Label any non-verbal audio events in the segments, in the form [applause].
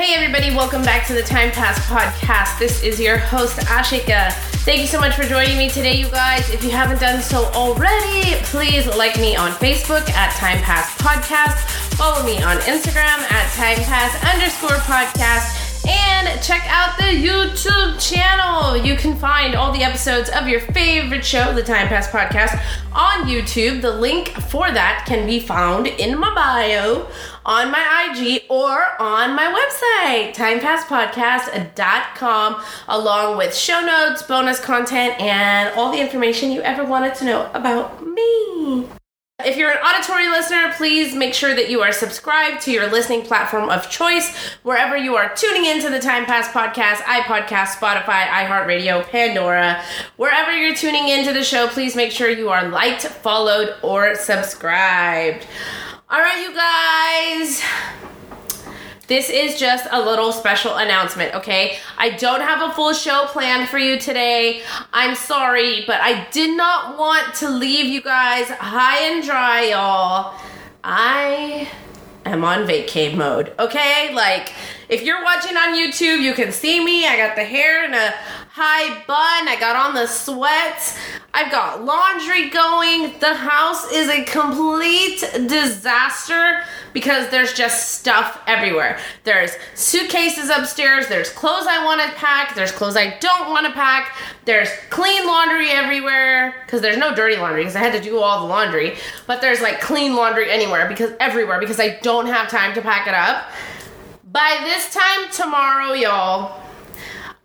Hey, everybody, welcome back to the Time Pass podcast. This is your host, Ashika. Thank you so much for joining me today, you guys. If you haven't done so already, please like me on Facebook at Time Pass Podcast. Follow me on Instagram at Time Pass underscore podcast and check out the YouTube channel. You can find all the episodes of your favorite show, the Time Pass Podcast, on YouTube. The link for that can be found in my bio, on my IG, or on my website, timepasspodcast.com, along with show notes, bonus content, and all the information you ever wanted to know about me. If you're an auditory listener, please make sure that you are subscribed to your listening platform of choice wherever you are tuning into the Time Pass podcast, iPodcast, Spotify, iHeartRadio, Pandora. Wherever you're tuning into the show, please make sure you are liked, followed, or subscribed. All right, you guys. This is just a little special announcement, okay? I don't have a full show planned for you today. I'm sorry, but I did not want to leave you guys high and dry, y'all. I am on vacay mode, okay? Like, if you're watching on YouTube, you can see me. I got the hair in a high bun. I got on the sweats. I've got laundry going. The house is a complete disaster because there's just stuff everywhere. There's suitcases upstairs, there's clothes I want to pack, there's clothes I don't want to pack, there's clean laundry everywhere because there's no dirty laundry because I had to do all the laundry, but there's like clean laundry anywhere because everywhere because I don't have time to pack it up. By this time tomorrow, y'all,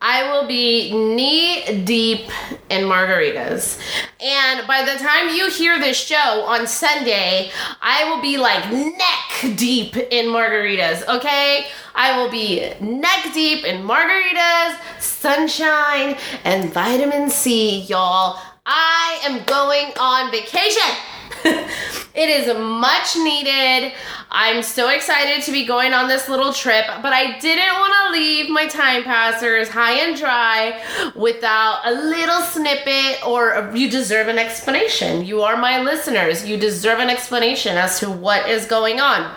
I will be knee deep in margaritas. And by the time you hear this show on Sunday, I will be like neck deep in margaritas, okay? I will be neck deep in margaritas, sunshine, and vitamin C, y'all. I am going on vacation. [laughs] it is much needed. I'm so excited to be going on this little trip, but I didn't want to leave my time passers high and dry without a little snippet or a, you deserve an explanation. You are my listeners. You deserve an explanation as to what is going on.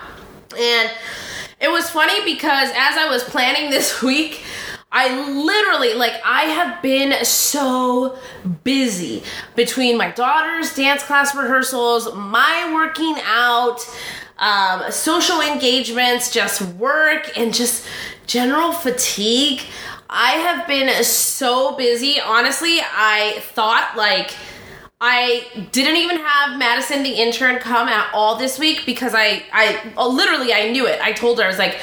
And it was funny because as I was planning this [laughs] week, I literally, like, I have been so busy between my daughter's dance class rehearsals, my working out, um, social engagements, just work, and just general fatigue. I have been so busy. Honestly, I thought, like, I didn't even have Madison the intern come at all this week because I I literally I knew it. I told her I was like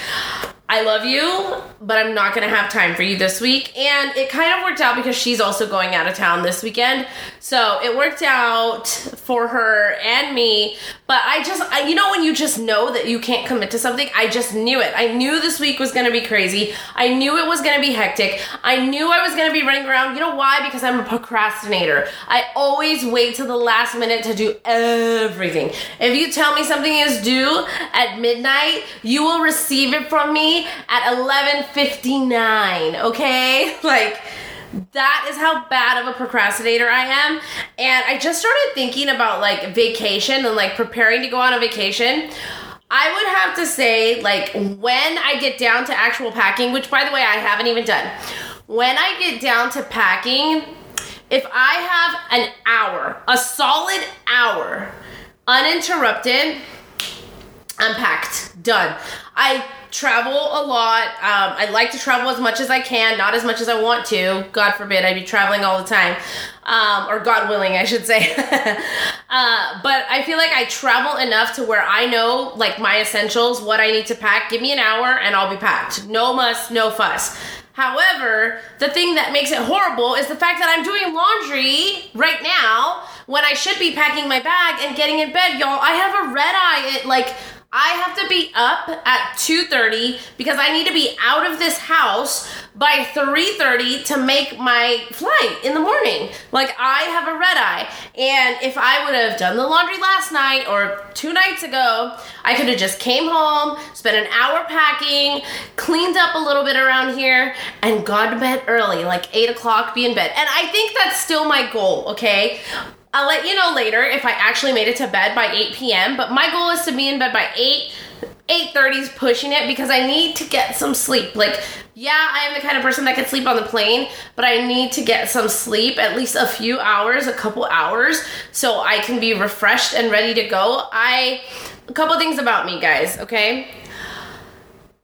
I love you, but I'm not gonna have time for you this week. And it kind of worked out because she's also going out of town this weekend. So it worked out for her and me. But I just, I, you know, when you just know that you can't commit to something, I just knew it. I knew this week was gonna be crazy. I knew it was gonna be hectic. I knew I was gonna be running around. You know why? Because I'm a procrastinator. I always wait till the last minute to do everything. If you tell me something is due at midnight, you will receive it from me at 11:59, okay? [laughs] Like that is how bad of a procrastinator I am. And I just started thinking about like vacation and like preparing to go on a vacation. I would have to say, like, when I get down to actual packing, which by the way, I haven't even done, when I get down to packing, if I have an hour, a solid hour, uninterrupted, I'm packed, done. I travel a lot. Um, I like to travel as much as I can, not as much as I want to. God forbid, I'd be traveling all the time. Um, or God willing, I should say. [laughs] uh, but I feel like I travel enough to where I know, like, my essentials, what I need to pack. Give me an hour and I'll be packed. No muss, no fuss. However, the thing that makes it horrible is the fact that I'm doing laundry right now when I should be packing my bag and getting in bed, y'all. I have a red eye at like I have to be up at 2:30 because I need to be out of this house by 3:30 to make my flight in the morning. Like I have a red eye. And if I would have done the laundry last night or two nights ago, I could have just came home, spent an hour packing, cleaned up a little bit around here, and gone to bed early, like 8 o'clock, be in bed. And I think that's still my goal, okay? I'll let you know later if I actually made it to bed by 8 p.m. But my goal is to be in bed by 8 8:30 is pushing it because I need to get some sleep. Like, yeah, I am the kind of person that can sleep on the plane, but I need to get some sleep, at least a few hours, a couple hours, so I can be refreshed and ready to go. I a couple things about me, guys. Okay.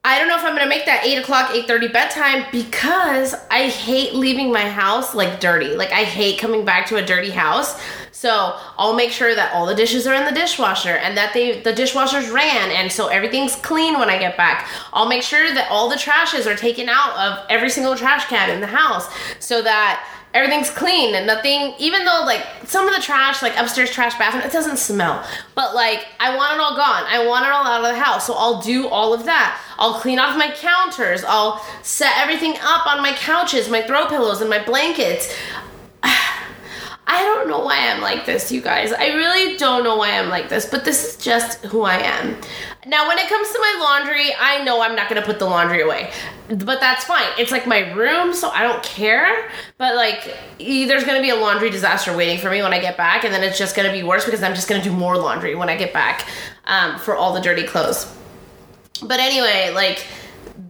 I don't know if I'm gonna make that eight o'clock, eight thirty bedtime because I hate leaving my house like dirty. Like I hate coming back to a dirty house. So I'll make sure that all the dishes are in the dishwasher and that they the dishwasher's ran and so everything's clean when I get back. I'll make sure that all the trashes are taken out of every single trash can in the house so that everything's clean and nothing even though like some of the trash like upstairs trash bathroom it doesn't smell. But like i want it all gone. I want it all out of the house. So i'll do all of that. I'll clean off my counters. I'll set everything up on my couches my throw pillows and my blankets I don't know why I'm like this, you guys. I really don't know why I'm like this, but this is just who I am. Now, when it comes to my laundry, I know I'm not gonna put the laundry away, but that's fine. It's like my room, so I don't care. But like, there's gonna be a laundry disaster waiting for me when I get back, and then it's just gonna be worse because I'm just gonna do more laundry when I get back um, for all the dirty clothes. But anyway, like,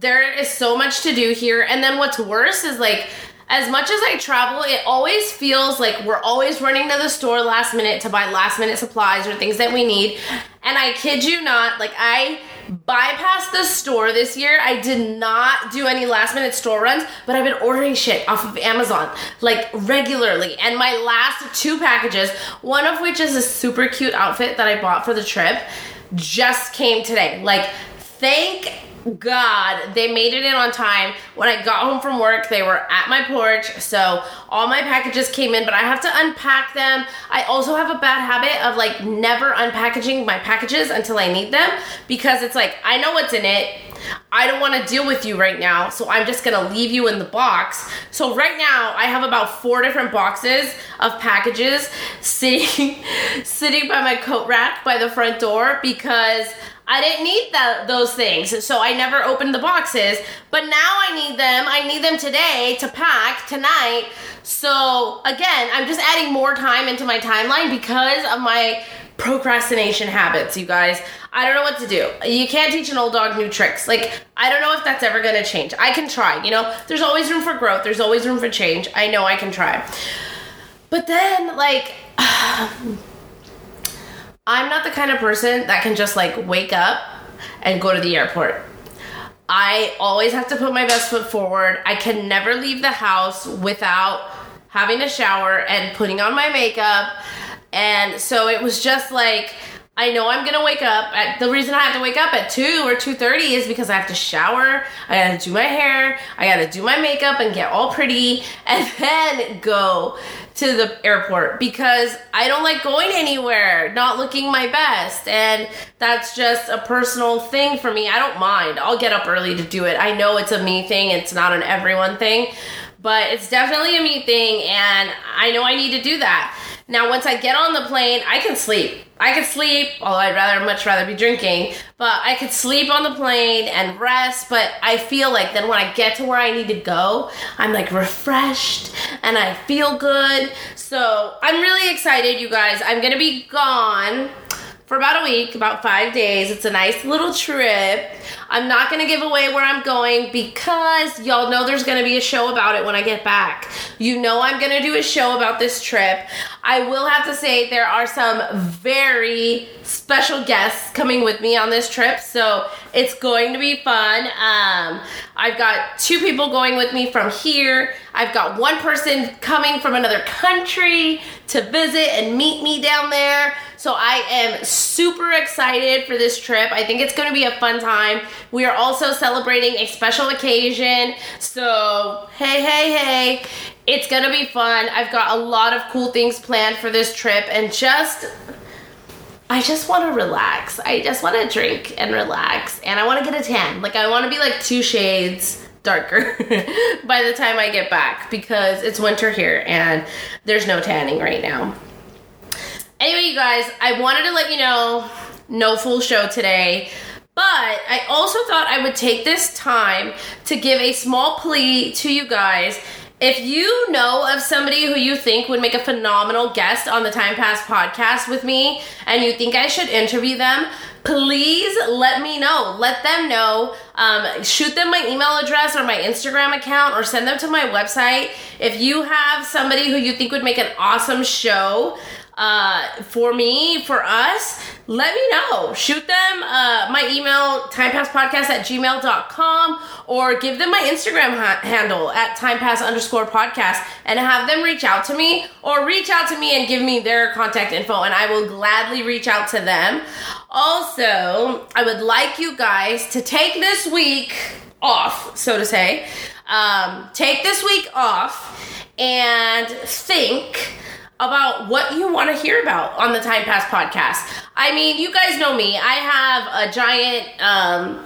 there is so much to do here, and then what's worse is like, as much as I travel, it always feels like we're always running to the store last minute to buy last minute supplies or things that we need. And I kid you not, like I bypassed the store this year. I did not do any last minute store runs, but I've been ordering shit off of Amazon like regularly. And my last two packages, one of which is a super cute outfit that I bought for the trip, just came today. Like, thank God, they made it in on time. When I got home from work, they were at my porch. So all my packages came in, but I have to unpack them. I also have a bad habit of like never unpackaging my packages until I need them because it's like, I know what's in it. I don't want to deal with you right now, so I'm just gonna leave you in the box. So right now I have about four different boxes of packages [laughs] sitting sitting by my coat rack by the front door because I didn't need that those things, so I never opened the boxes. But now I need them. I need them today to pack tonight. So again, I'm just adding more time into my timeline because of my procrastination habits, you guys. I don't know what to do. You can't teach an old dog new tricks. Like, I don't know if that's ever gonna change. I can try, you know? There's always room for growth, there's always room for change. I know I can try. But then, like, [sighs] um, I'm not the kind of person that can just like wake up and go to the airport. I always have to put my best foot forward. I can never leave the house without having a shower and putting on my makeup. And so it was just like I know I'm gonna wake up. At, the reason I have to wake up at two or two thirty is because I have to shower. I gotta do my hair. I gotta do my makeup and get all pretty, [laughs] and then go to the airport because I don't like going anywhere not looking my best. And that's just a personal thing for me. I don't mind. I'll get up early to do it. I know it's a me thing, it's not an everyone thing, but it's definitely a me thing. And I know I need to do that. Now, once I get on the plane, I can sleep. I could sleep, although I'd rather much rather be drinking, but I could sleep on the plane and rest. But I feel like then when I get to where I need to go, I'm like refreshed and I feel good. So I'm really excited, you guys. I'm gonna be gone for about a week, about five days. It's a nice little trip. I'm not gonna give away where I'm going because y'all know there's gonna be a show about it when I get back. You know I'm gonna do a show about this trip. I will have to say there are some very special guests coming with me on this trip, so it's going to be fun. Um, I've got two people going with me from here. I've got one person coming from another country to visit and meet me down there. So I am super excited for this trip. I think it's going to be a fun time. We are also celebrating a special occasion. So, hey, hey, hey, it's going to be fun. I've got a lot of cool things planned for this trip and just I just want to relax. I just want to drink and relax and I want to get a tan. Like I want to be like two shades darker [laughs] by the time I get back because it's winter here and there's no tanning right now. Anyway, you guys, I wanted to let you know no full show today. But I also thought I would take this time to give a small plea to you guys. If you know of somebody who you think would make a phenomenal guest on the Time Pass podcast with me and you think I should interview them, please let me know. Let them know. Um, shoot them my email address or my Instagram account or send them to my website. If you have somebody who you think would make an awesome show, uh, for me, for us, let me know. Shoot them uh, my email, timepasspodcast at gmail.com, or give them my Instagram ha- handle at timepass underscore podcast and have them reach out to me, or reach out to me and give me their contact info, and I will gladly reach out to them. Also, I would like you guys to take this week off, so to say. Um, take this week off and think about what you want to hear about on the Time Pass podcast. I mean, you guys know me. I have a giant um,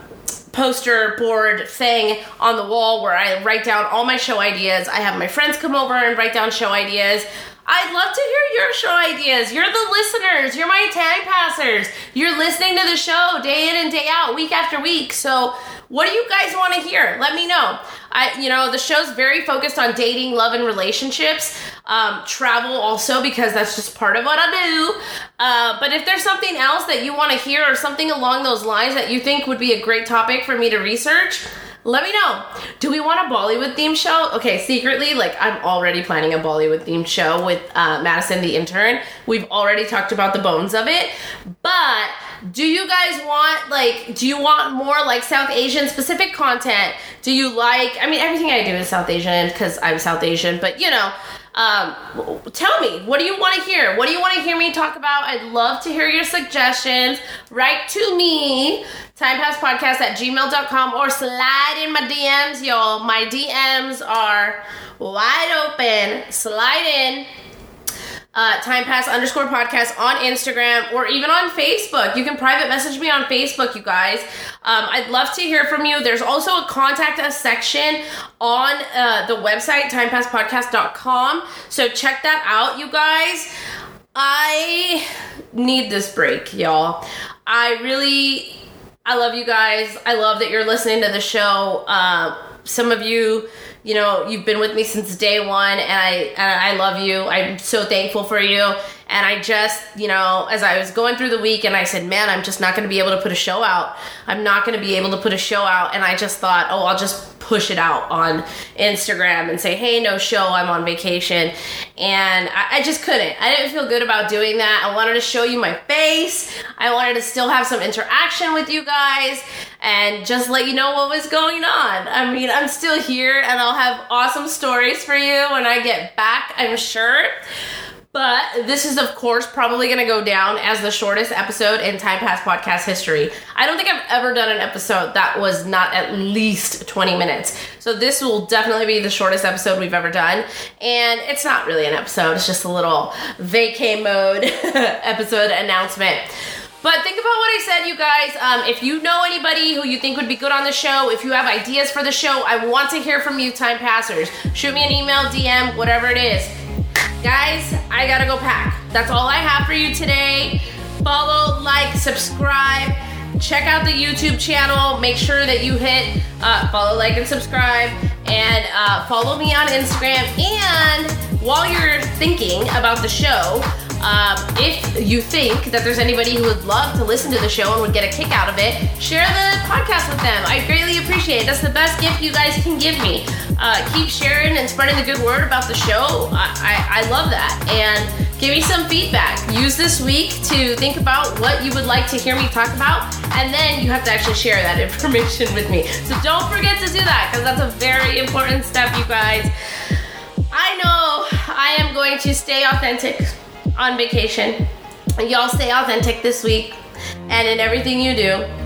poster board thing on the wall where I write down all my show ideas. I have my friends come over and write down show ideas. I'd love to hear your show ideas. You're the listeners. You're my tag passers. You're listening to the show day in and day out, week after week. So, what do you guys want to hear? Let me know. I, you know, the show's very focused on dating, love, and relationships. Um, travel also because that's just part of what I do. Uh, but if there's something else that you want to hear or something along those lines that you think would be a great topic for me to research, let me know. Do we want a Bollywood themed show? Okay, secretly, like I'm already planning a Bollywood themed show with uh, Madison the intern. We've already talked about the bones of it, but do you guys want like do you want more like South Asian specific content? Do you like I mean everything I do is South Asian because I'm South Asian, but you know, um, tell me, what do you want to hear? What do you want to hear me talk about? I'd love to hear your suggestions. Write to me, timepasspodcast at gmail.com, or slide in my DMs, y'all. My DMs are wide open. Slide in uh, time pass underscore podcast on Instagram or even on Facebook. You can private message me on Facebook, you guys. Um, I'd love to hear from you. There's also a contact us section on uh, the website, timepasspodcast.com. So check that out, you guys. I need this break, y'all. I really, I love you guys. I love that you're listening to the show. Uh, some of you you know, you've been with me since day one, and I and I love you. I'm so thankful for you. And I just, you know, as I was going through the week, and I said, man, I'm just not going to be able to put a show out. I'm not going to be able to put a show out. And I just thought, oh, I'll just push it out on Instagram and say, hey, no show, I'm on vacation. And I, I, just couldn't. I didn't feel good about doing that. I wanted to show you my face. I wanted to still have some interaction with you guys and just let you know what was going on. I mean, I'm still here and I'll have awesome stories for you when I get back, I'm sure. But this is, of course, probably going to go down as the shortest episode in Time Pass podcast history. I don't think I've ever done an episode that was not at least 20 minutes. So this will definitely be the shortest episode we've ever done. And it's not really an episode, it's just a little vacay mode [laughs] episode announcement. But think about what I said, you guys. Um, if you know anybody who you think would be good on the show, if you have ideas for the show, I want to hear from you, time passers. Shoot me an email, DM, whatever it is. Guys, I gotta go pack. That's all I have for you today. Follow, like, subscribe. Check out the YouTube channel. Make sure that you hit uh, follow, like, and subscribe. And uh, follow me on Instagram. And while you're thinking about the show, um, if you think that there's anybody who would love to listen to the show and would get a kick out of it, share the podcast with them. I greatly appreciate it. That's the best gift you guys can give me. Uh, keep sharing and spreading the good word about the show. I, I, I love that. And give me some feedback. Use this week to think about what you would like to hear me talk about, and then you have to actually share that [laughs] information with me. So don't forget to do that because that's a very important step, you guys. I know I am going to stay authentic on vacation. Y'all stay authentic this week and in everything you do.